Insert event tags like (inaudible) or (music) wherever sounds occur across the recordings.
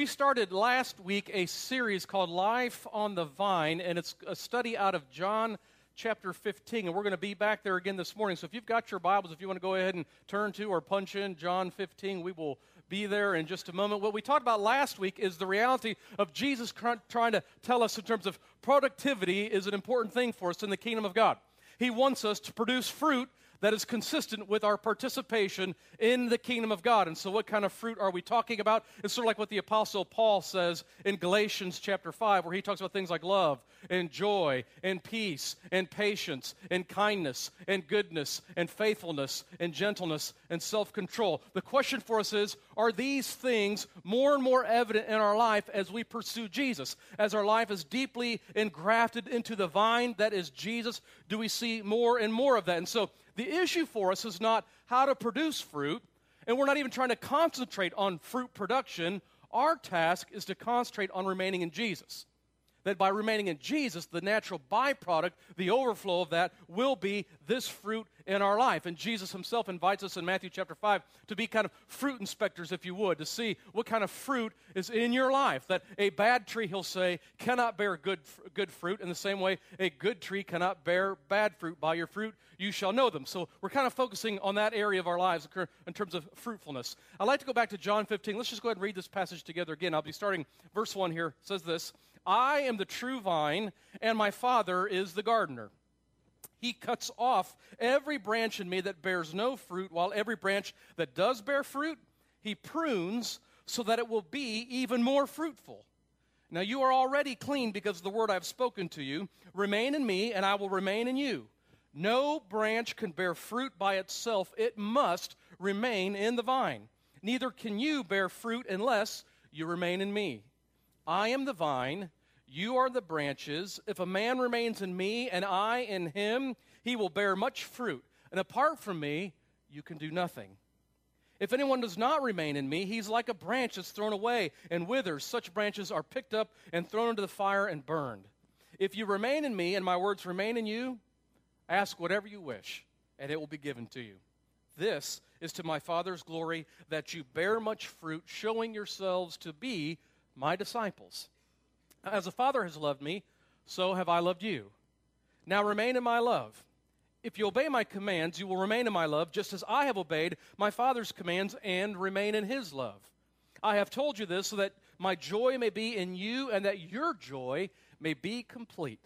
We started last week a series called Life on the Vine, and it's a study out of John chapter 15. And we're going to be back there again this morning. So if you've got your Bibles, if you want to go ahead and turn to or punch in John 15, we will be there in just a moment. What we talked about last week is the reality of Jesus trying to tell us in terms of productivity is an important thing for us in the kingdom of God. He wants us to produce fruit that is consistent with our participation in the kingdom of God. And so, what kind of fruit are we talking about? It's sort of like what the Apostle Paul says in Galatians chapter 5, where he talks about things like love and joy and peace and patience and kindness and goodness and faithfulness and gentleness and self control. The question for us is are these things more and more evident in our life as we pursue Jesus? As our life is deeply engrafted into the vine that is Jesus, do we see more and more of that? And so, the issue for us is not how to produce fruit, and we're not even trying to concentrate on fruit production. Our task is to concentrate on remaining in Jesus that by remaining in Jesus, the natural byproduct, the overflow of that, will be this fruit in our life. And Jesus himself invites us in Matthew chapter 5 to be kind of fruit inspectors, if you would, to see what kind of fruit is in your life. That a bad tree, he'll say, cannot bear good, good fruit. In the same way, a good tree cannot bear bad fruit. By your fruit, you shall know them. So we're kind of focusing on that area of our lives in terms of fruitfulness. I'd like to go back to John 15. Let's just go ahead and read this passage together again. I'll be starting verse 1 here. It says this. I am the true vine, and my Father is the gardener. He cuts off every branch in me that bears no fruit, while every branch that does bear fruit, he prunes so that it will be even more fruitful. Now you are already clean because of the word I've spoken to you. Remain in me, and I will remain in you. No branch can bear fruit by itself, it must remain in the vine. Neither can you bear fruit unless you remain in me. I am the vine, you are the branches. If a man remains in me and I in him, he will bear much fruit. And apart from me, you can do nothing. If anyone does not remain in me, he's like a branch that's thrown away and withers. Such branches are picked up and thrown into the fire and burned. If you remain in me and my words remain in you, ask whatever you wish, and it will be given to you. This is to my Father's glory that you bear much fruit, showing yourselves to be my disciples. As the Father has loved me, so have I loved you. Now remain in my love. If you obey my commands, you will remain in my love, just as I have obeyed my Father's commands and remain in his love. I have told you this so that my joy may be in you and that your joy may be complete.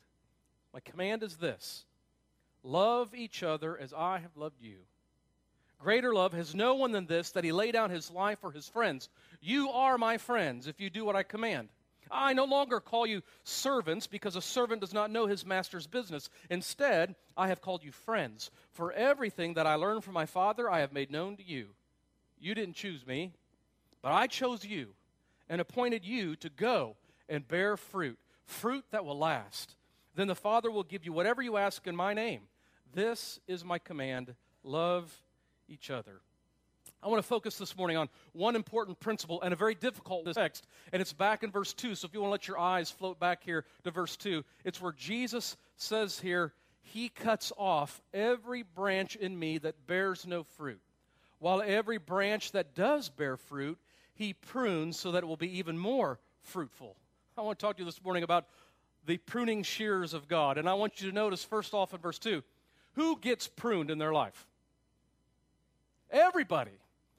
My command is this love each other as I have loved you. Greater love has no one than this, that he lay down his life for his friends. You are my friends if you do what I command. I no longer call you servants because a servant does not know his master's business. Instead, I have called you friends. For everything that I learned from my Father, I have made known to you. You didn't choose me, but I chose you and appointed you to go and bear fruit, fruit that will last. Then the Father will give you whatever you ask in my name. This is my command love each other. I want to focus this morning on one important principle and a very difficult text, and it's back in verse 2. So if you want to let your eyes float back here to verse 2, it's where Jesus says here, He cuts off every branch in me that bears no fruit, while every branch that does bear fruit, He prunes so that it will be even more fruitful. I want to talk to you this morning about the pruning shears of God, and I want you to notice first off in verse 2 who gets pruned in their life? Everybody.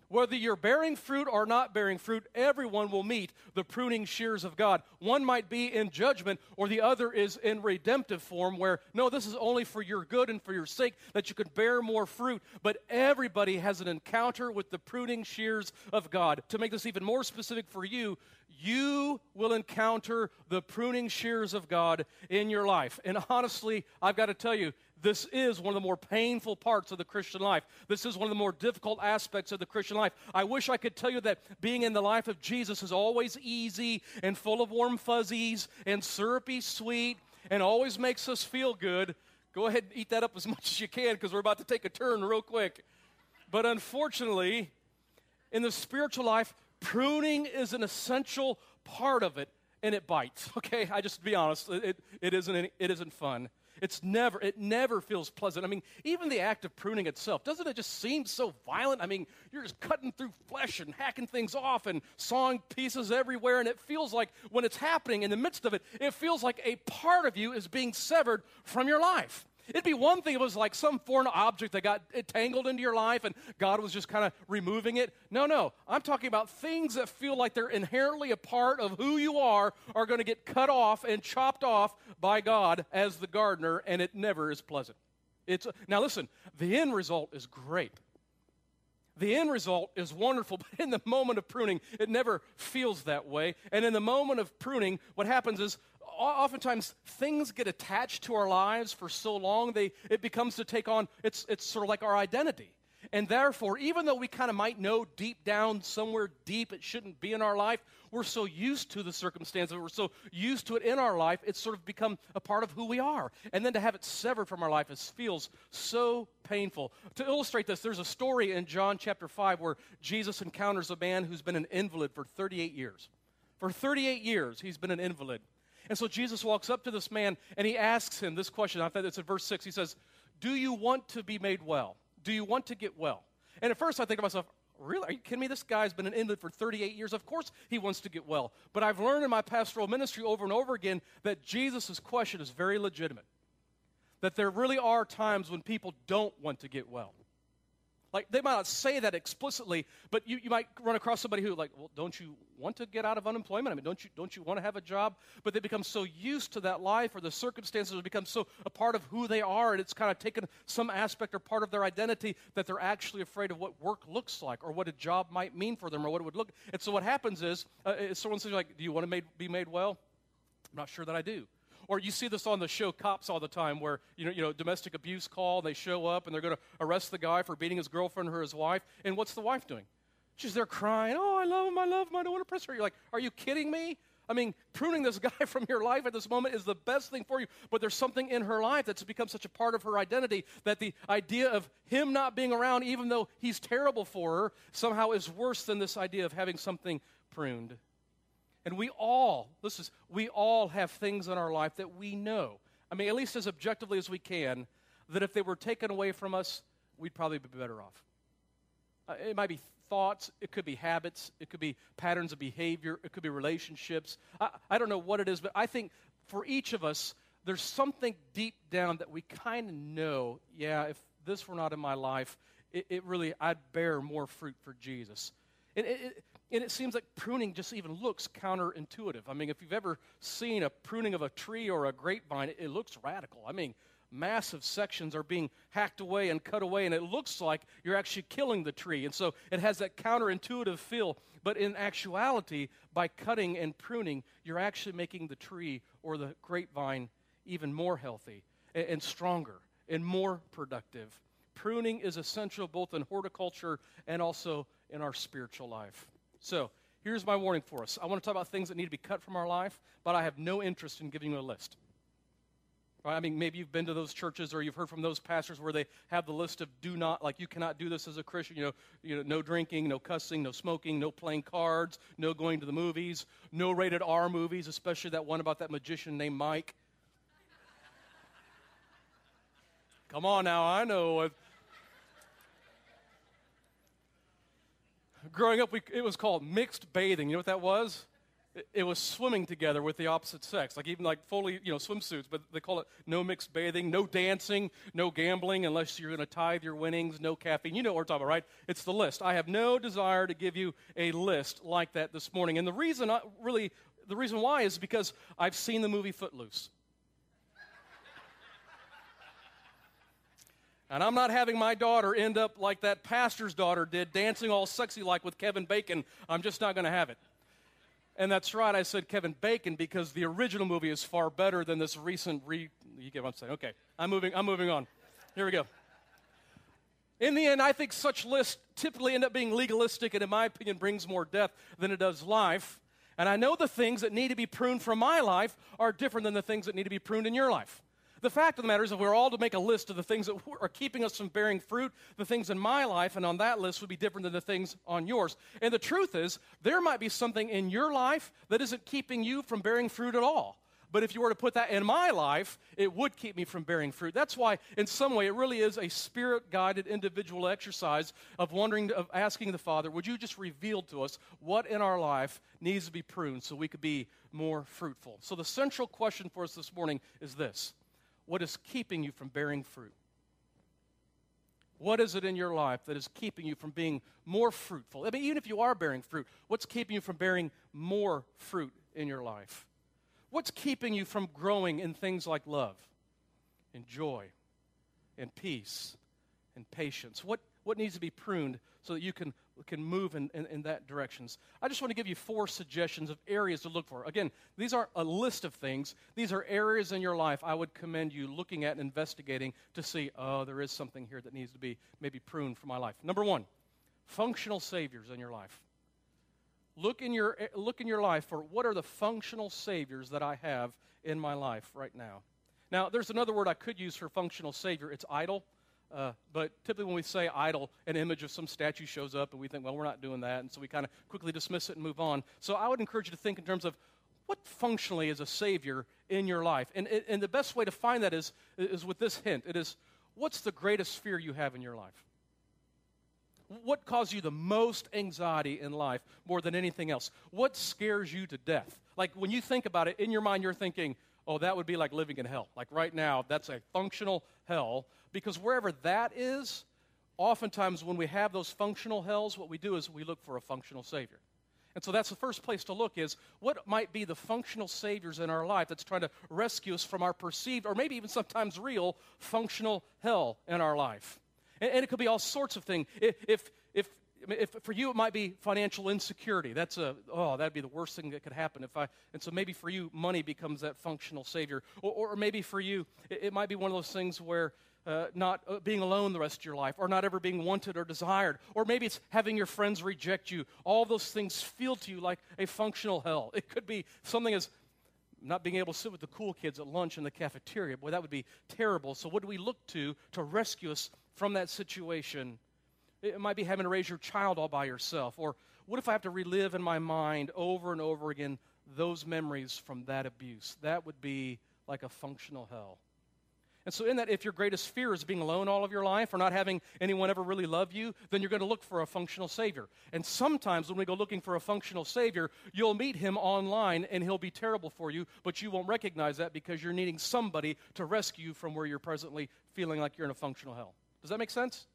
Whether you're bearing fruit or not bearing fruit, everyone will meet the pruning shears of God. One might be in judgment, or the other is in redemptive form, where, no, this is only for your good and for your sake that you can bear more fruit. But everybody has an encounter with the pruning shears of God. To make this even more specific for you, you will encounter the pruning shears of God in your life. And honestly, I've got to tell you, this is one of the more painful parts of the Christian life. This is one of the more difficult aspects of the Christian life. I wish I could tell you that being in the life of Jesus is always easy and full of warm fuzzies and syrupy sweet and always makes us feel good. Go ahead and eat that up as (laughs) much as you can because we're about to take a turn real quick. But unfortunately, in the spiritual life, pruning is an essential part of it and it bites. (laughs) Okay, I just be honest, it, it, isn't, it isn't fun. It's never, it never feels pleasant. I mean, even the act of pruning itself, doesn't it just seem so violent? I mean, you're just cutting through flesh and hacking things off and sawing pieces everywhere, and it feels like when it's happening in the midst of it, it feels like a part of you is being severed from your life. It'd be one thing if it was like some foreign object that got tangled into your life and God was just kind of removing it. No, no. I'm talking about things that feel like they're inherently a part of who you are are going to get cut off and chopped off by God as the gardener, and it never is pleasant. It's, now, listen, the end result is great. The end result is wonderful, (laughs) but in the moment of pruning, it never feels that way. And in the moment of pruning, what happens is oftentimes things get attached to our lives for so long, they, it becomes to take on, it's, it's sort of like our identity. And therefore, even though we kind of might know deep down, somewhere deep, it shouldn't be in our life, we're so used to the circumstances, we're so used to it in our life, it's sort of become a part of who we are. And then to have it severed from our life it feels so painful. To illustrate this, there's a story in John chapter 5 where Jesus encounters a man who's been an invalid for 38 years. For 38 years, he's been an invalid. And so Jesus walks up to this man and he asks him this question. I think it's in verse 6. He says, Do you want to be made well? Do you want to get well? And at first I think to myself, Really? Are you kidding me? This guy's been an invalid for 38 years. Of course he wants to get well. But I've learned in my pastoral ministry over and over again that Jesus' question is very legitimate. That there really are times when people don't want to get well. Like, they might not say that explicitly, but you, you might run across somebody who, like, well, don't you want to get out of unemployment? I mean, don't you, don't you want to have a job? But they become so used to that life or the circumstances become so a part of who they are, and it's kind of taken some aspect or part of their identity that they're actually afraid of what work looks like or what a job might mean for them or what it would look. And so what happens is, uh, someone says, like, do you want to made, be made well? I'm not sure that I do. Or you see this on the show Cops all the time where, you know, you know domestic abuse call, they show up and they're going to arrest the guy for beating his girlfriend or his wife. And what's the wife doing? She's there crying, Oh, I love him, I love him, I don't want to press her. You're like, Are you kidding me? I mean, pruning this (laughs) guy from your life at this moment is the best thing for you, but there's something in her life that's become such a part of her identity that the idea of him not being around, even though he's terrible for her, somehow is worse than this idea of having something pruned. And we all, this is, we all have things in our life that we know, I mean, at least as objectively as we can, that if they were taken away from us, we'd probably be better off. Uh, it might be thoughts, it could be habits, it could be patterns of behavior, it could be relationships. I, I don't know what it is, but I think for each of us, there's something deep down that we kind of know, yeah, if this were not in my life, it, it really, I'd bear more fruit for Jesus. It, it, and it seems like pruning just even looks counterintuitive. I mean, if you've ever seen a pruning of a tree or a grapevine, it, looks radical. I mean, massive sections are being hacked away and cut away, and it looks like you're actually killing the tree. And so it has that counterintuitive feel. But in actuality, by cutting and pruning, you're actually making the tree or the grapevine even more healthy and stronger and more productive. Pruning is essential both in horticulture and also in our spiritual life. So, here's my warning for us. I want to talk about things that need to be cut from our life, but I have no interest in giving you a list. Right? I mean, maybe you've been to those churches or you've heard from those pastors where they have the list of do not, like you cannot do this as a Christian. You know, you know, no drinking, no cussing, no smoking, no playing cards, no going to the movies, no rated R movies, especially that one about that magician named Mike. Come on now, I know growing up, we, it was called mixed bathing. You know what that was? It, it was swimming together with the opposite sex, like even like fully, you know, swimsuits. But they call it no mixed bathing, no dancing, no gambling unless you're going to tithe your winnings, no caffeine. You know what we're talking about, right? It's the list. I have no desire to give you a list like that this morning, and the reason, I, really, the reason why is because I've seen the movie Footloose. And I'm not having my daughter end up like that pastor's daughter did, dancing all sexy like with Kevin Bacon. I'm just not going to have it. And that's right, I said Kevin Bacon because the original movie is far better than this recent re. You get what I'm saying? Okay, I'm moving. I'm moving on. Here we go. In the end, I think such lists typically end up being legalistic, and in my opinion, brings more death than it does life. And I know the things that need to be pruned from my life are different than the things that need to be pruned in your life. The fact of the matter is, if we are all to make a list of the things that are keeping us from bearing fruit, the things in my life and on that list would be different than the things on yours. And the truth is, there might be something in your life that isn't keeping you from bearing fruit at all. but if you were to put that in my life, it would keep me from bearing fruit. That's why, in some way, it really is a spirit guided individual exercise of wondering, of asking the Father, would you just reveal to us what in our life needs to be pruned so we could be more fruitful? So, the central question for us this morning is this What is keeping you from bearing fruit? What is it in your life that is keeping you from being more fruitful? I mean, even if you are bearing fruit, what's keeping you from bearing more fruit in your life? What's keeping you from growing in things like love and joy and peace and patience? What, what needs to be pruned so that you can, can move in, in, in, that directions? I just want to give you four suggestions of areas to look for. Again, these aren't a list of things. These are areas in your life I would commend you looking at and investigating to see, oh, there is something here that needs to be maybe pruned for my life. Number one, functional saviors in your life. Look in your, eh, look in your life for what are the functional saviors that I have in my life right now. Now, there's another word I could use for functional savior. It's idol. Uh, but typically, when we say idol, an image of some statue shows up, and we think, well, we're not doing that. And so we kind of quickly dismiss it and move on. So I would encourage you to think in terms of what functionally is a savior in your life. And, and the best way to find that is, is with this hint it is, what's the greatest fear you have in your life? What causes you the most anxiety in life more than anything else? What scares you to death? Like when you think about it, in your mind, you're thinking, oh, that would be like living in hell. Like right now, that's a functional hell. Because wherever that is, oftentimes when we have those functional hells, what we do is we look for a functional Savior. And so that's the first place to look is what might be the functional saviors in our life that's trying to rescue us from our perceived, or maybe even sometimes real, functional hell in our life. And, and it could be all sorts of things. If, if, if, for you it might be financial insecurity. That's a, oh, that'd be the worst thing that could happen. If I, and so maybe for you, money becomes that functional savior. Or, or maybe for you, it, it might be one of those things where uh, not uh, being alone the rest of your life, or not ever being wanted or desired, or maybe it's having your friends reject you. All those things feel to you like a functional hell. It could be something as not being able to sit with the cool kids at lunch in the cafeteria. Boy, that would be terrible. So, what do we look to to rescue us from that situation. It might be having to raise your child all by yourself. Or what if I have to relive in my mind over and over again those memories from that abuse? That would be like a functional hell. And so, in that, if your greatest fear is being alone all of your life or not having anyone ever really love you, then you're going to look for a functional Savior. And sometimes when we go looking for a functional Savior, you'll meet him online and he'll be terrible for you, but you won't recognize that because you're needing somebody to rescue you from where you're presently feeling like you're in a functional hell. Does that make sense?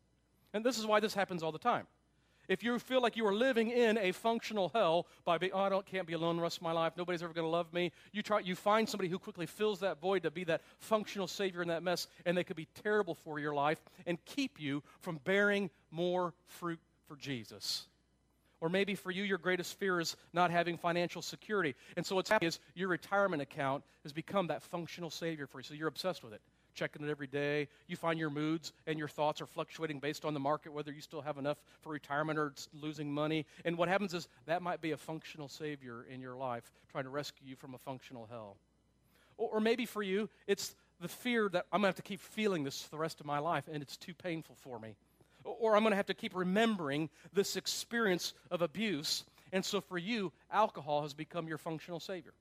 And this is why this happens all the time. If you feel like you are living in a functional hell by being, oh, I don't, can't be alone the rest of my life, nobody's ever going to love me, you, try, you find somebody who quickly fills that void to be that functional savior in that mess, and they could be terrible for your life and keep you from bearing more fruit for Jesus. Or maybe for you, your greatest fear is not having financial security. And so what's happening is your retirement account has become that functional savior for you. So you're obsessed with it checking it every day. You find your moods and your thoughts are fluctuating based on the market, whether you still have enough for retirement or losing money. And what happens is that might be a functional savior in your life trying to rescue you from a functional hell. Or, or maybe for you, it's the fear that I'm going to have to keep feeling this for the rest of my life and it's too painful for me. Or I'm going to have to keep remembering this experience of abuse. And so for you, alcohol has become your functional savior.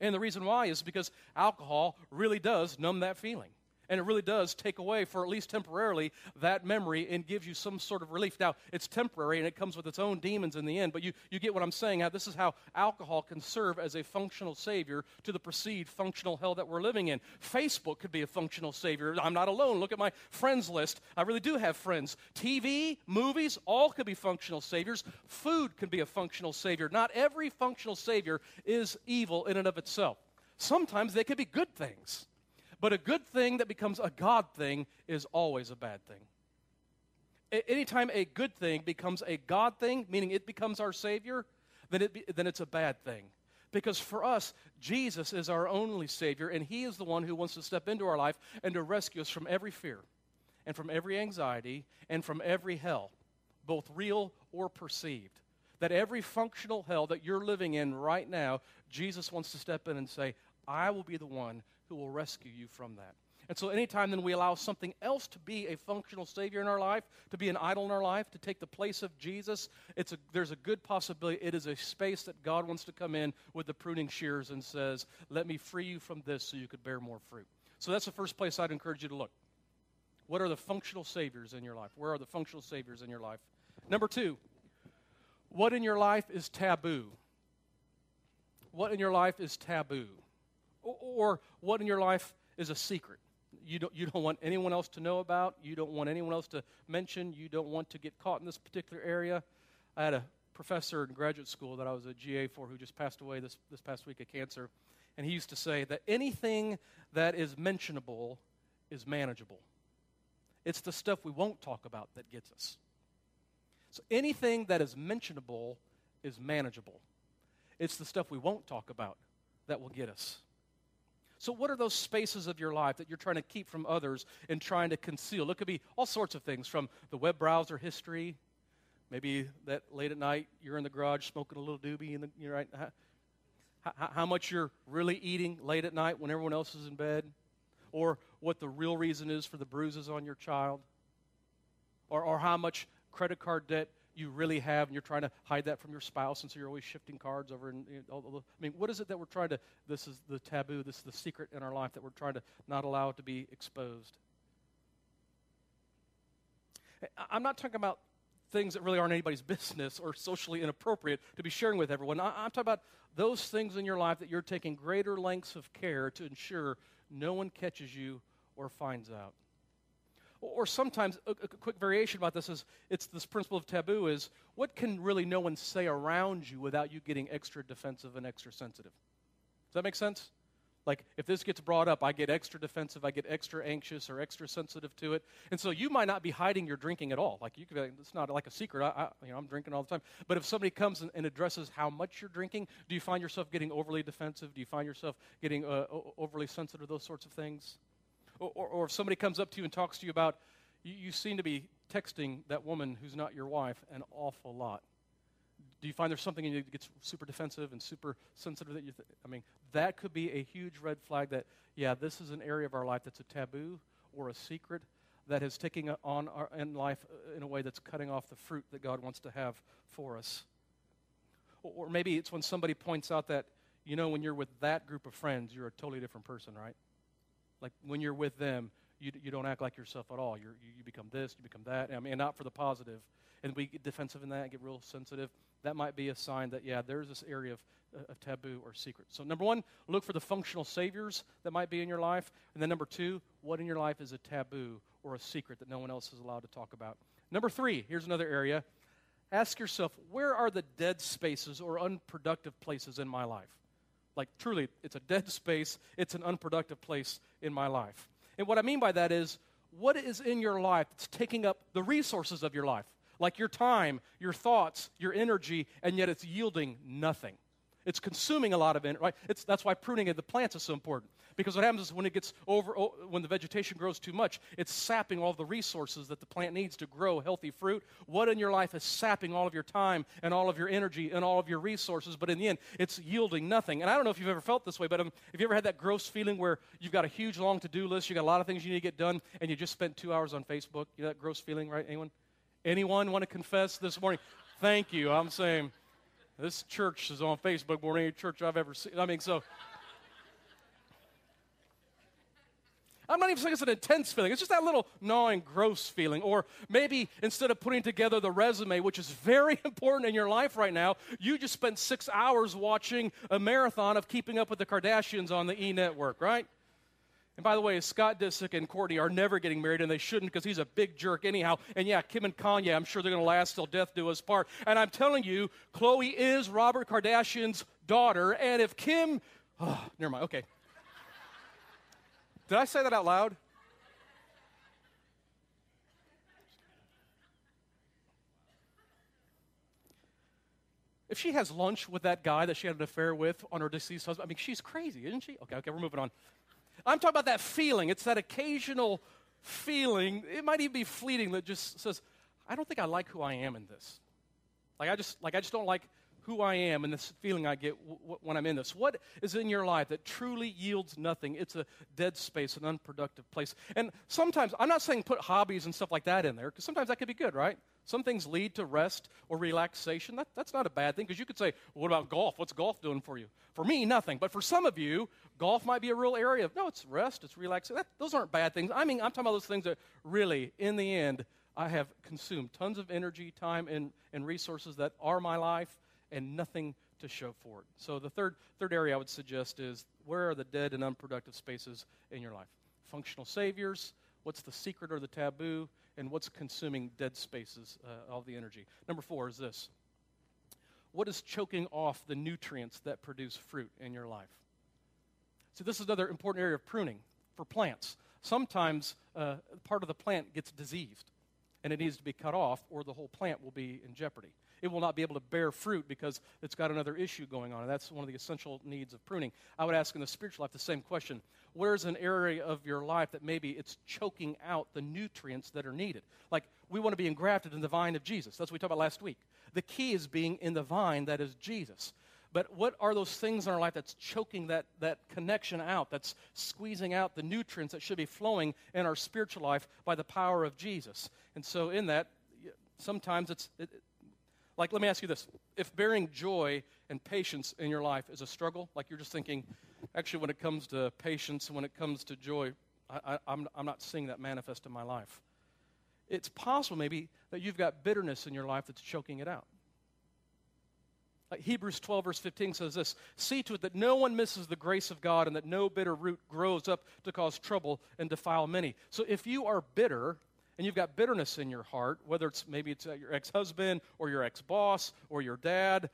And the reason why is because alcohol really does numb that feeling and it really does take away, for at least temporarily, that memory and gives you some sort of relief. Now, it's temporary and it comes with its own demons in the end, but you, you get what I'm saying. How this is how alcohol can serve as a functional savior to the perceived functional hell that we're living in. Facebook could be a functional savior. I'm not alone. Look at my friends list. I really do have friends. TV, movies, all could be functional saviors. Food can be a functional savior. Not every functional savior is evil in and of itself. Sometimes they could be good things. But a good thing that becomes a God thing is always a bad thing. anytime a good thing becomes a God thing, meaning it becomes our Savior, then, it be, then it's a bad thing. Because for us, Jesus is our only Savior, and He is the one who wants to step into our life and to rescue us from every fear, and from every anxiety, and from every hell, both real or perceived. That every functional hell that you're living in right now, Jesus wants to step in and say, I will be the one who will rescue you from that. And so, anytime then we allow something else to be a functional Savior in our life, to be an idol in our life, to take the place of Jesus, it's a, there's a good possibility it is a space that God wants to come in with the pruning shears and says, Let me free you from this so you could bear more fruit. So, that's the first place I'd encourage you to look. What are the functional Saviors in your life? Where are the functional Saviors in your life? Number two, what in your life is taboo? What in your life is taboo? Or, what in your life is a secret? you don't, you don't want anyone else to know about, you don't want anyone else to mention, you don't want to get caught in this particular area. I had a professor in graduate school that I was a GA for who just passed away this, this past week of cancer, and he used to say that anything that is mentionable is manageable. It's the stuff we won't talk about that gets us. So anything that is mentionable is manageable. It's the stuff we won't talk about that will get us. So, what are those spaces of your life that you're trying to keep from others and trying to conceal? It could be all sorts of things from the web browser history. Maybe that late at night you're in the garage smoking a little doobie, and you're right. How, how much you're really eating late at night when everyone else is in bed, or what the real reason is for the bruises on your child, or, or how much credit card debt you really have, and you're trying to hide that from your spouse, and so you're always shifting cards over. And you know, I mean, what is it that we're trying to? This is the taboo. This is the secret in our life that we're trying to not allow it to be exposed. I'm not talking about things that really aren't anybody's (laughs) business or socially inappropriate to be sharing with everyone. I'm talking about those things in your life that you're taking greater lengths of care to ensure no one catches you or finds out. Or sometimes a, a, quick variation about this is it's this principle of taboo is what can really no one say around you without you getting extra defensive and extra sensitive? Does that make sense? Like if this gets brought up, I get extra defensive, I get extra anxious or extra sensitive to it. And so you might not be hiding your drinking at all. Like you could be, it's not like a secret. I, I, you know, I'm drinking all the time. But if somebody comes and, and, addresses how much you're drinking, do you find yourself getting overly defensive? Do you find yourself getting uh, overly sensitive to those sorts of things? Or, or, if somebody comes up to you and talks to you about, you, you seem to be texting that woman who's not your wife an awful lot. Do you find there's something in you that gets super defensive and super sensitive that you th- I mean, that could be a huge red flag that, yeah, this is an area of our life that's a taboo or a secret that is taking on our, in life uh, in a way that's cutting off the fruit that God wants to have for us. Or maybe it's when somebody points out that, you know, when you're with that group of friends, you're a totally different person, right? Like when you're with them, you, you don't act like yourself at all. You're, you, you become this, you become that. I mean, not for the positive. And we get defensive in that, get real sensitive. That might be a sign that, yeah, there's this area of, uh, of taboo or secret. So, number one, look for the functional saviors that might be in your life. And then, number two, what in your life is a taboo or a secret that no one else is allowed to talk about? Number three, here's another area. Ask yourself, where are the dead spaces or unproductive places in my life? Like, truly, it's a dead space, it's an unproductive place in my life. And what I mean by that is, what is in your life that's taking up the resources of your life? Like your time, your thoughts, your energy, and yet it's yielding nothing. It's consuming a lot of energy, right? It's, that's why pruning of the plants is so important. Because what happens is when it gets over, when the vegetation grows too much, it's sapping all the resources that the plant needs to grow healthy fruit. What in your life is sapping all of your time and all of your energy and all of your resources, but in the end, it's yielding nothing. And I don't know if you've ever felt this way, but um, have you ever had that gross feeling where you've got a huge long to do list, you've got a lot of things you need to get done, and you just spent two hours on Facebook? You know that gross feeling, right? Anyone? Anyone want to confess this morning? Thank you. I'm saying this church is on Facebook more than any church I've ever seen. I mean, so. I'm not even saying it's an intense feeling. It's just that little gnawing, gross feeling. Or maybe instead of putting together the resume, which is very (laughs) important in your life right now, you just spent six hours watching a marathon of keeping up with the Kardashians on the E network, right? And by the way, Scott Disick and Kourtney are never getting married, and they shouldn't because he's a big jerk anyhow. And yeah, Kim and Kanye, I'm sure they're going to last till death do us part. And I'm telling you, Khloé is Robert Kardashian's daughter. And if Kim, oh, (sighs) never mind, okay. Did I say that out loud? If she has lunch with that guy that she had an affair with on her deceased husband, I mean, she's crazy, isn't she? Okay, okay, we're moving on. I'm talking about that feeling. It's that occasional feeling. It might even be fleeting that just says, I don't think I like who I am in this. Like I just like I just don't like who I am and this feeling I get w- w- when I'm in this. What is in your life that truly yields nothing? It's a dead space, an unproductive place. And sometimes, I'm not saying put hobbies and stuff like that in there, because sometimes that could be good, right? Some things lead to rest or relaxation. That, that's not a bad thing, because you could say, well, what about golf? What's golf doing for you? For me, nothing. But for some of you, golf might be a real area of, no, it's rest, it's relaxation. That, those aren't bad things. I mean, I'm talking about those things that really, in the end, I have consumed tons of energy, time, and, and resources that are my life and nothing to show for it. So the third, third area I would suggest is where are the dead and unproductive spaces in your life? Functional saviors, what's the secret or the taboo, and what's consuming dead spaces, uh, all the energy. Number four is this. What is choking off the nutrients that produce fruit in your life? So this is another important area of pruning for plants. Sometimes uh, part of the plant gets diseased and it needs to be cut off, or the whole plant will be in jeopardy it will not be able to bear fruit because it's got another issue going on. And that's one of the essential needs of pruning. I would ask in the spiritual life the same question Where's an area of your life that maybe it's choking out the nutrients that are needed? Like, we want to be engrafted in the vine of Jesus. That's what we talked about last week. The key is being in the vine that is Jesus. But what are those things in our life that's choking that, that connection out, that's squeezing out the nutrients that should be flowing in our spiritual life by the power of Jesus? And so, in that, sometimes it's, it, like, let me ask you this. If bearing joy and patience in your life is a struggle, like you're just thinking, actually, when it comes to patience when it comes to joy, I, am I'm not seeing that manifest in my life. It's possible, maybe, that you've got bitterness in your life that's choking it out. Like Hebrews 12, verse 15 says this See to it that no one misses the grace of God and that no bitter root grows up to cause trouble and defile many. So if you are bitter, and you've got bitterness in your heart, whether it's maybe it's your ex husband or your ex boss or your dad,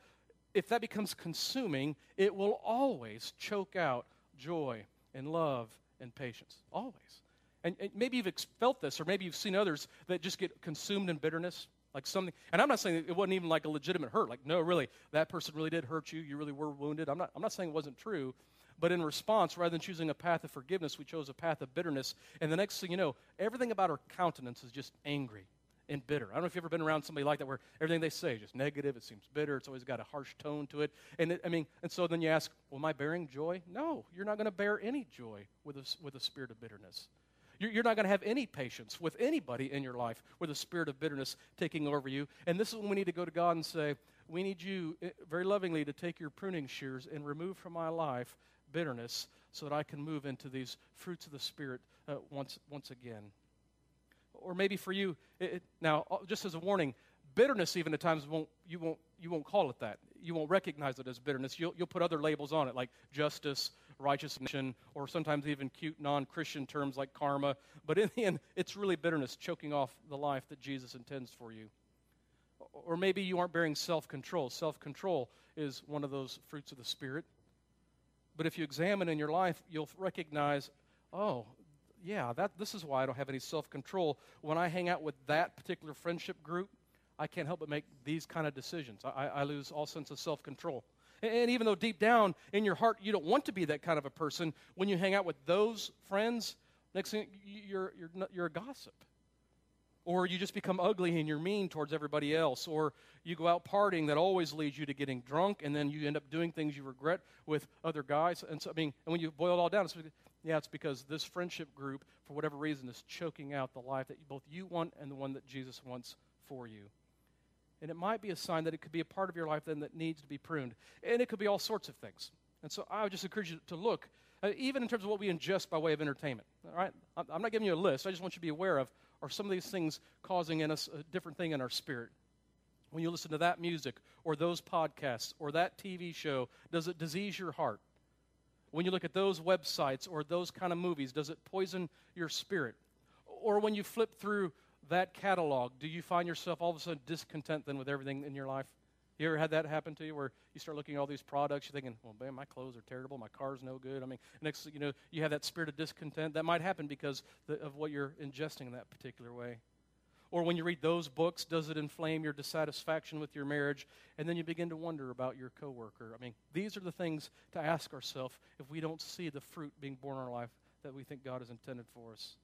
if that becomes consuming, it will always choke out joy and love and patience. Always. And, and maybe you've felt this, or maybe you've seen others that just get consumed in bitterness. Like something, and I'm not saying it wasn't even like a legitimate hurt. Like, no, really, that person really did hurt you. You really were wounded. I'm not, I'm not saying it wasn't true, but in response, rather than choosing a path of forgiveness, we chose a path of bitterness. And the next thing you know, everything about our countenance is just angry and bitter. I don't know if you've ever been around somebody like that where everything they say is just negative, it seems bitter, it's always got a harsh tone to it. And it, I mean, and so then you ask, well, am I bearing joy? No, you're not going to bear any joy with a, with a spirit of bitterness. You're, you're not going to have any patience with anybody in your life with a spirit of bitterness taking over you. And this is when we need to go to God and say, we need you eh, very lovingly to take your pruning shears and remove from my life bitterness so that I can move into these fruits of the Spirit uh, once, once again. Or maybe for you, it, now, uh, just as a warning, bitterness even at times won't, you, won't, you won't call it that. You won't recognize it as bitterness. You'll, you'll put other labels on it like justice, righteousness, or sometimes even cute non Christian terms like karma. But in the end, it's really bitterness choking off the life that Jesus intends for you. Or maybe you aren't bearing self control. Self control is one of those fruits of the Spirit. But if you examine in your life, you'll recognize, oh, yeah, that, this is why I don't have any self control. When I hang out with that particular friendship group, I can't help but make these kind of decisions. I, I lose all sense of self control. And, and even though deep down in your heart you don't want to be that kind of a person, when you hang out with those friends, next thing you're, you're, you're a gossip or you just become ugly and you're mean towards everybody else, or you go out partying that always leads you to getting drunk, and then you end up doing things you regret with other guys. And so, I mean, and when you boil it all down, it's, yeah, it's because this friendship group, for whatever reason, is choking out the life that both you want and the one that Jesus wants for you. And it might be a sign that it could be a part of your life then that needs to be pruned. And it could be all sorts of things. And so I would just encourage you to look, uh, even in terms of what we ingest by way of entertainment. All right? I'm not giving you a list. I just want you to be aware of are some of these things causing in us a different thing in our spirit? When you listen to that music or those podcasts or that TV show, does it disease your heart? When you look at those websites or those kind of movies, does it poison your spirit? Or when you flip through that catalog, do you find yourself all of a sudden discontent then with everything in your life? You ever had that happen to you where you start looking at all these products, you're thinking, well, man, my clothes are terrible, my car's no good. I mean, next, you know, you have that spirit of discontent. That might happen because the, of what you're ingesting in that particular way. Or when you read those books, does it inflame your dissatisfaction with your marriage? And then you begin to wonder about your coworker. I mean, these are the things to ask ourselves if we don't see the fruit being born in our life that we think God has intended for us.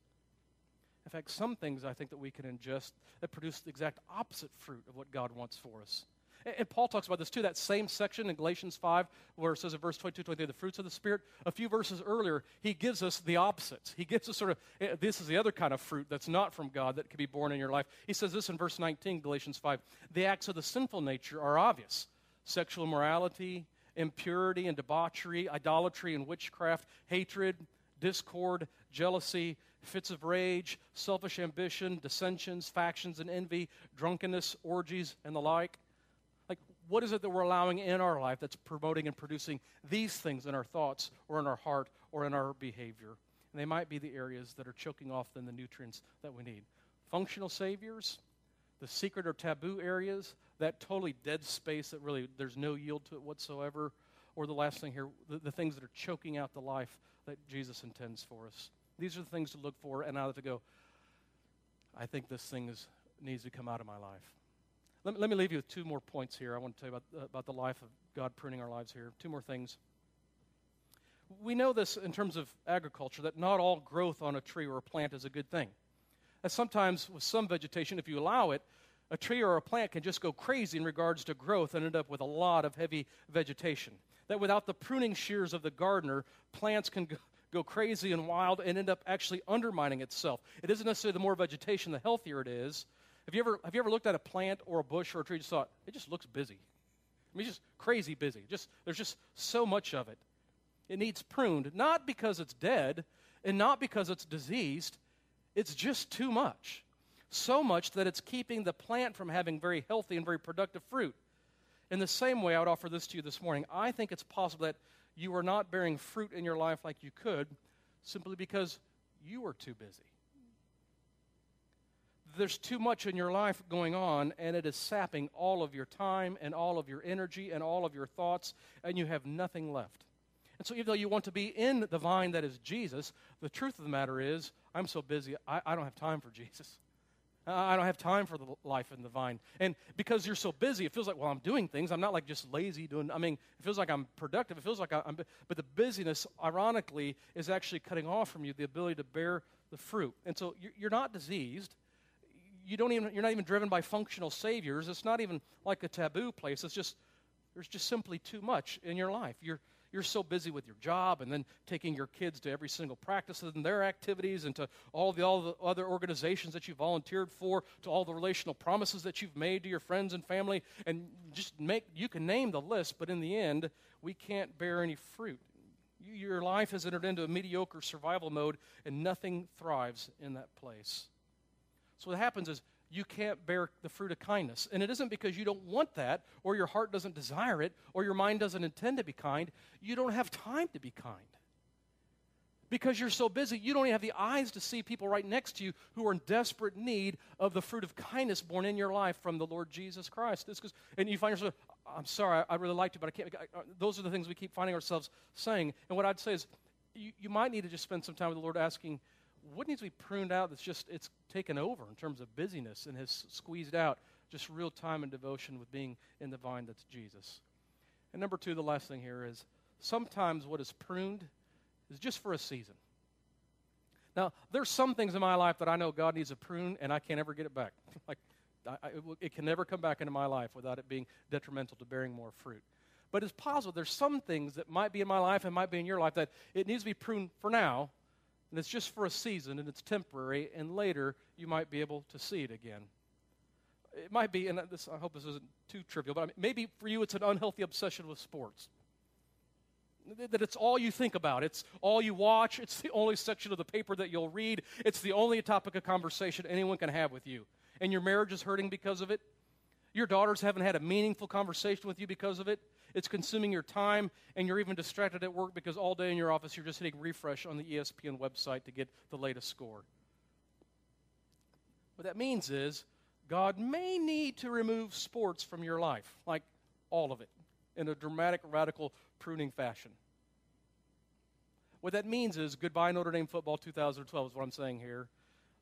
In fact, some things I think that we can ingest that produce the exact opposite fruit of what God wants for us. And Paul talks about this too, that same section in Galatians 5, where it says in verse 22, 23, the fruits of the Spirit. A few verses earlier, he gives us the opposites. He gives us sort of, eh, this is the other kind of fruit that's not from God that can be born in your life. He says this in verse 19, Galatians 5. The acts of the sinful nature are obvious sexual immorality, impurity and debauchery, idolatry and witchcraft, hatred, discord, jealousy, fits of rage, selfish ambition, dissensions, factions, and envy, drunkenness, orgies, and the like. What is it that we're allowing in our life that's promoting and producing these things in our thoughts or in our heart or in our behavior? And they might be the areas that are choking off then the nutrients that we need. Functional saviors, the secret or taboo areas, that totally dead space that really there's no yield to it whatsoever, or the last thing here, the, the things that are choking out the life that Jesus intends for us. These are the things to look for, and have to go, I think this thing is, needs to come out of my life. Let, let me leave you with two more points here. I want to tell you about, uh, about the life of God pruning our lives here. Two more things. We know this in terms of agriculture that not all growth on a tree or a plant is a good thing. That sometimes, with some vegetation, if you allow it, a tree or a plant can just go crazy in regards to growth and end up with a lot of heavy vegetation. That without the pruning shears of the gardener, plants can go crazy and wild and end up actually undermining itself. It isn't necessarily the more vegetation, the healthier it is. Have you ever, have you ever looked at a plant or a bush or a tree and just thought, it just looks busy? I mean, just crazy busy. Just, there's just so much of it. It needs pruned, not because it's dead and not because it's diseased. It's just too much. So much that it's keeping the plant from having very healthy and very productive fruit. In the same way, I would offer this to you this morning. I think it's possible that you are not bearing fruit in your life like you could simply because you are too busy. There's too much in your life going on, and it is sapping all of your time and all of your energy and all of your thoughts, and you have nothing left. And so, even though you want to be in the vine that is Jesus, the truth of the matter is, I'm so busy, I, I don't have time for Jesus. I don't have time for the life in the vine. And because you're so busy, it feels like, well, I'm doing things. I'm not like just lazy doing, I mean, it feels like I'm productive. It feels like I'm, but the busyness, ironically, is actually cutting off from you the ability to bear the fruit. And so you're not diseased. You don't even, you're not even driven by functional saviors. It's not even like a taboo place. It's just, there's just simply too much in your life. You're, you're so busy with your job and then taking your kids to every single practice and their activities and to all the, all the other organizations that you volunteered for, to all the relational promises that you've made to your friends and family. And just make, you can name the list, but in the end, we can't bear any fruit. Your life has entered into a mediocre survival mode, and nothing thrives in that place. So, what happens is you can't bear the fruit of kindness. And it isn't because you don't want that, or your heart doesn't desire it, or your mind doesn't intend to be kind. You don't have time to be kind. Because you're so busy, you don't even have the eyes to see people right next to you who are in desperate need of the fruit of kindness born in your life from the Lord Jesus Christ. and you find yourself, I'm sorry, I, really liked you, but I can't. I, those are the things we keep finding ourselves saying. And what I'd say is, you, you might need to just spend some time with the Lord asking, what needs to be pruned out that's just it's taken over in terms of busyness and has squeezed out just real time and devotion with being in the vine that's Jesus. And number two, the last thing here is sometimes what is pruned is just for a season. Now, there's some things in my life that I know God needs to prune, and I can't ever get it back. (laughs) like, I, I, it can never come back into my life without it being detrimental to bearing more fruit. But it's possible there's some things that might be in my life and might be in your life that it needs to be pruned for now and it's just for a season and it's temporary, and later you might be able to see it again. It might be, and this, I hope this isn't too trivial, but I mean, maybe for you it's an unhealthy obsession with sports. That it's all you think about. It's all you watch. It's the only section of the paper that you'll read. It's the only topic of conversation anyone can have with you. And your marriage is hurting because of it. Your daughters haven't had a meaningful conversation with you because of it. It's consuming your time, and you're even distracted at work because all day in your office you're just hitting refresh on the ESPN website to get the latest score. What that means is God may need to remove sports from your life, like all of it, in a dramatic, radical pruning fashion. What that means is goodbye Notre Dame football 2012 is what I'm saying here.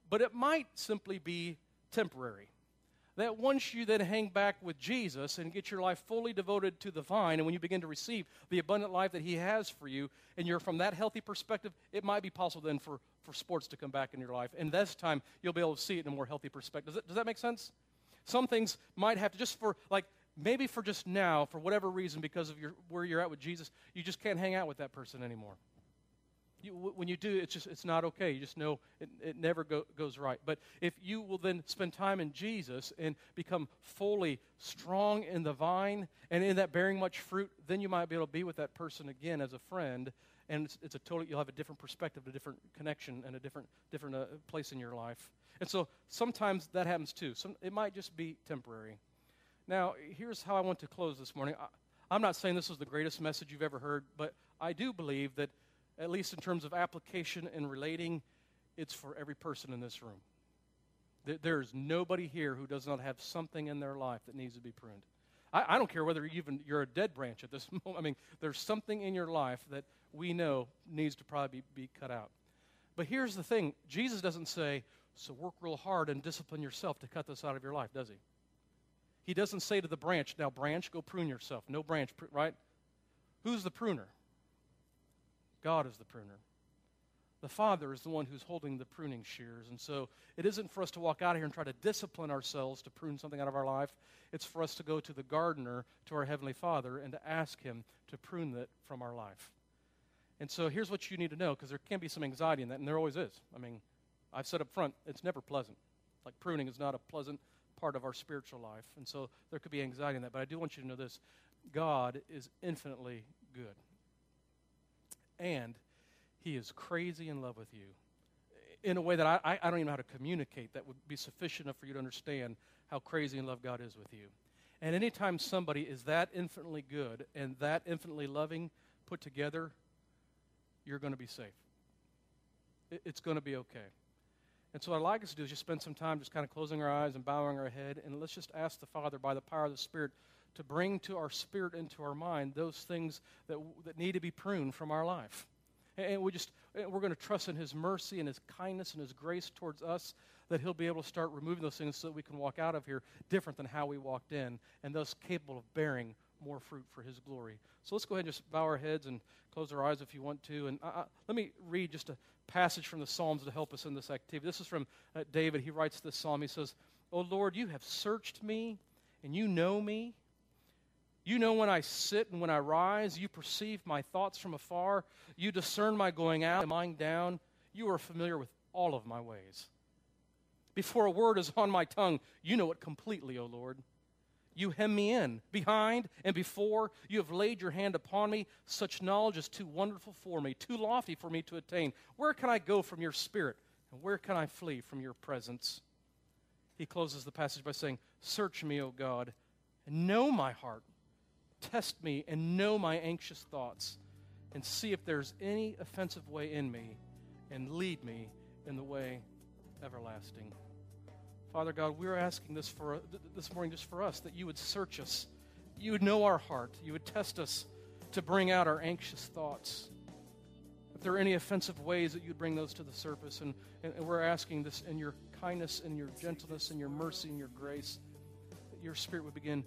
But it might simply be temporary that once you then hang back with Jesus and get your life fully devoted to the vine, and when you begin to receive the abundant life that He has for you, and you're from that healthy perspective, it might be possible then for, for sports to come back in your life. And this time, you'll be able to see it in a more healthy perspective. Does that, does that make sense? Some things might have to, just for like maybe for just now, for whatever reason, because of your, where you're at with Jesus, you just can't hang out with that person anymore. You, when you do, it's just it's not okay. You just know it, it never go, goes right. But if you will then spend time in Jesus and become fully strong in the vine and in that bearing much fruit, then you might be able to be with that person again as a friend. And it's, it's a totally You'll have a different perspective, a different connection, and a different different uh, place in your life. And so sometimes that happens too. Some, it might just be temporary. Now, here's how I want to close this morning. I, I'm not saying this is the greatest message you've ever heard, but I do believe that at least in terms of application and relating, it's for every person in this room. There's nobody here who does not have something in their life that needs to be pruned. I, I don't care whether even you're a dead branch at this (laughs) moment. I mean, there's something in your life that we know needs to probably be, be cut out. But here's the thing Jesus doesn't say, so work real hard and discipline yourself to cut this out of your life, does he? He doesn't say to the branch, now, branch, go prune yourself. No branch, right? Who's the pruner? God is the pruner. The Father is the one who's holding the pruning shears. And so it isn't for us to walk out of here and try to discipline ourselves to prune something out of our life. It's for us to go to the gardener, to our Heavenly Father, and to ask Him to prune it from our life. And so here's what you need to know, because there can be some anxiety in that, and there always is. I mean, I've said up front, it's never pleasant. Like pruning is not a pleasant part of our spiritual life. And so there could be anxiety in that. But I do want you to know this God is infinitely good and he is crazy in love with you in a way that I, I don't even know how to communicate that would be sufficient enough for you to understand how crazy in love God is with you. And anytime somebody is that infinitely good and that infinitely loving put together, you're going to be safe. It's going to be okay. And so, what I'd like us to do is just spend some time just kind of closing our eyes and bowing our head, and let's just ask the Father, by the power of the Spirit, to bring to our spirit and to our mind those things that, that need to be pruned from our life. And we just, we're going to trust in His mercy and His kindness and His grace towards us that He'll be able to start removing those things so that we can walk out of here different than how we walked in and thus capable of bearing more fruit for His glory. So let's go ahead and just bow our heads and close our eyes if you want to. And uh, uh let me read just a passage from the Psalms to help us in this activity. This is from uh, David. He writes this psalm. He says, O Lord, you have searched me and you know me. You know when I sit and when I rise. You perceive my thoughts from afar. You discern my going out and lying down. You are familiar with all of my ways. Before a word is on my tongue, you know it completely, O Lord. You hem me in, behind and before. You have laid your hand upon me. Such knowledge is too wonderful for me, too lofty for me to attain. Where can I go from your spirit? And where can I flee from your presence? He closes the passage by saying, Search me, O God, and know my heart. Test me and know my anxious thoughts, and see if there's any offensive way in me, and lead me in the way everlasting. Father God, we're asking this for this morning just for us that you would search us, you would know our heart, you would test us to bring out our anxious thoughts. If there are any offensive ways that you'd bring those to the surface, and, and, and we're asking this in your kindness and your gentleness and your mercy and your grace, that your Spirit would begin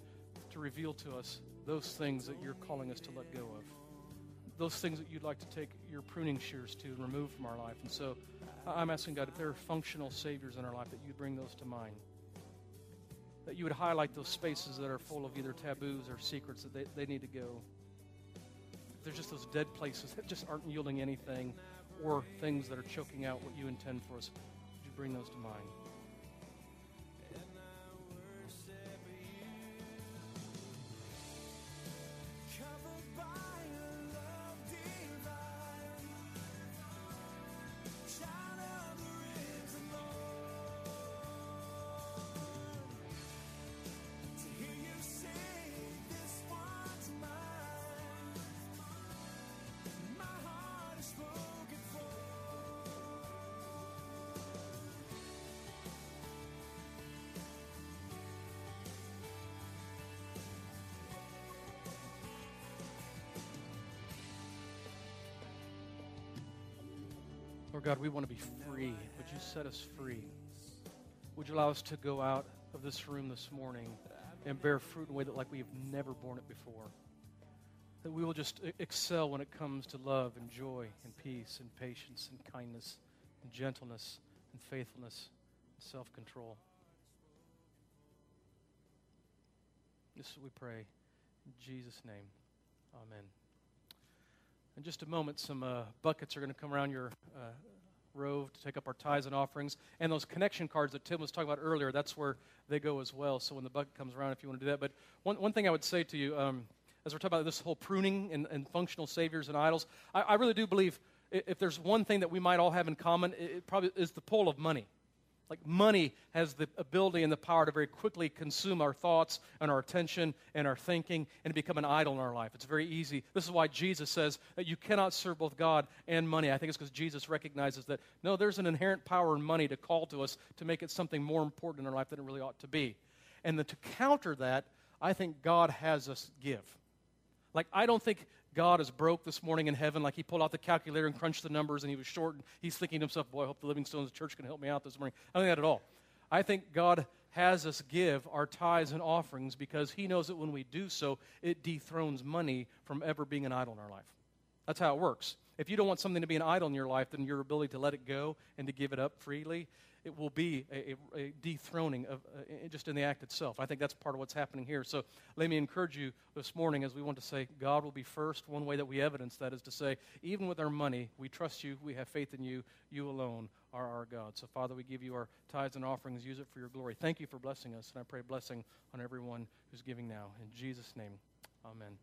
to reveal to us those things that you're calling us to let go of. Those things that you'd like to take your pruning shears to and remove from our life. And so I'm asking God if there are functional saviors in our life that you'd bring those to mind. That you would highlight those spaces that are full of either taboos or secrets that they, they need to go. If there's just those dead places that just aren't yielding anything or things that are choking out what you intend for us, would you bring those to mind? Lord God, we want to be free. Would you set us free? Would you allow us to go out of this room this morning and bear fruit in a way that like we have never borne it before? That we will just excel when it comes to love and joy and peace and patience and kindness and gentleness and faithfulness and self control. This is what we pray. In Jesus' name, amen. In just a moment, some uh, buckets are going to come around your uh, to take up our tithes and offerings. And those connection cards that Tim was talking about earlier, that's where they go as well. So when the bucket comes around, if you want to do that. But one, one thing I would say to you, um, as we're talking about this whole pruning and, and functional saviors and idols, I, I, really do believe if there's one thing that we might all have in common, it, it probably is the pull of money. Like money has the ability and the power to very quickly consume our thoughts and our attention and our thinking and to become an idol in our life. It's very easy. This is why Jesus says that you cannot serve both God and money. I think it's because Jesus recognizes that no, there's an inherent power in money to call to us to make it something more important in our life than it really ought to be. And the, to counter that, I think God has us give. Like, I don't think God is broke this morning in heaven, like he pulled out the calculator and crunched the numbers and he was short. And he's thinking to himself, boy, I hope the Living Stones Church can help me out this morning. I don't think that at all. I think God has us give our tithes and offerings because he knows that when we do so, it dethrones money from ever being an idol in our life. That's how it works. If you don't want something to be an idol in your life, then your ability to let it go and to give it up freely it will be a, a, a dethroning of uh, just in the act itself. I think that's part of what's happening here. So let me encourage you this morning as we want to say God will be first. One way that we evidence that is to say, even with our money, we trust you, we have faith in you, you alone are our God. So, Father, we give you our tithes and offerings. Use it for your glory. Thank you for blessing us, and I pray blessing on everyone who's giving now. In Jesus' name, amen.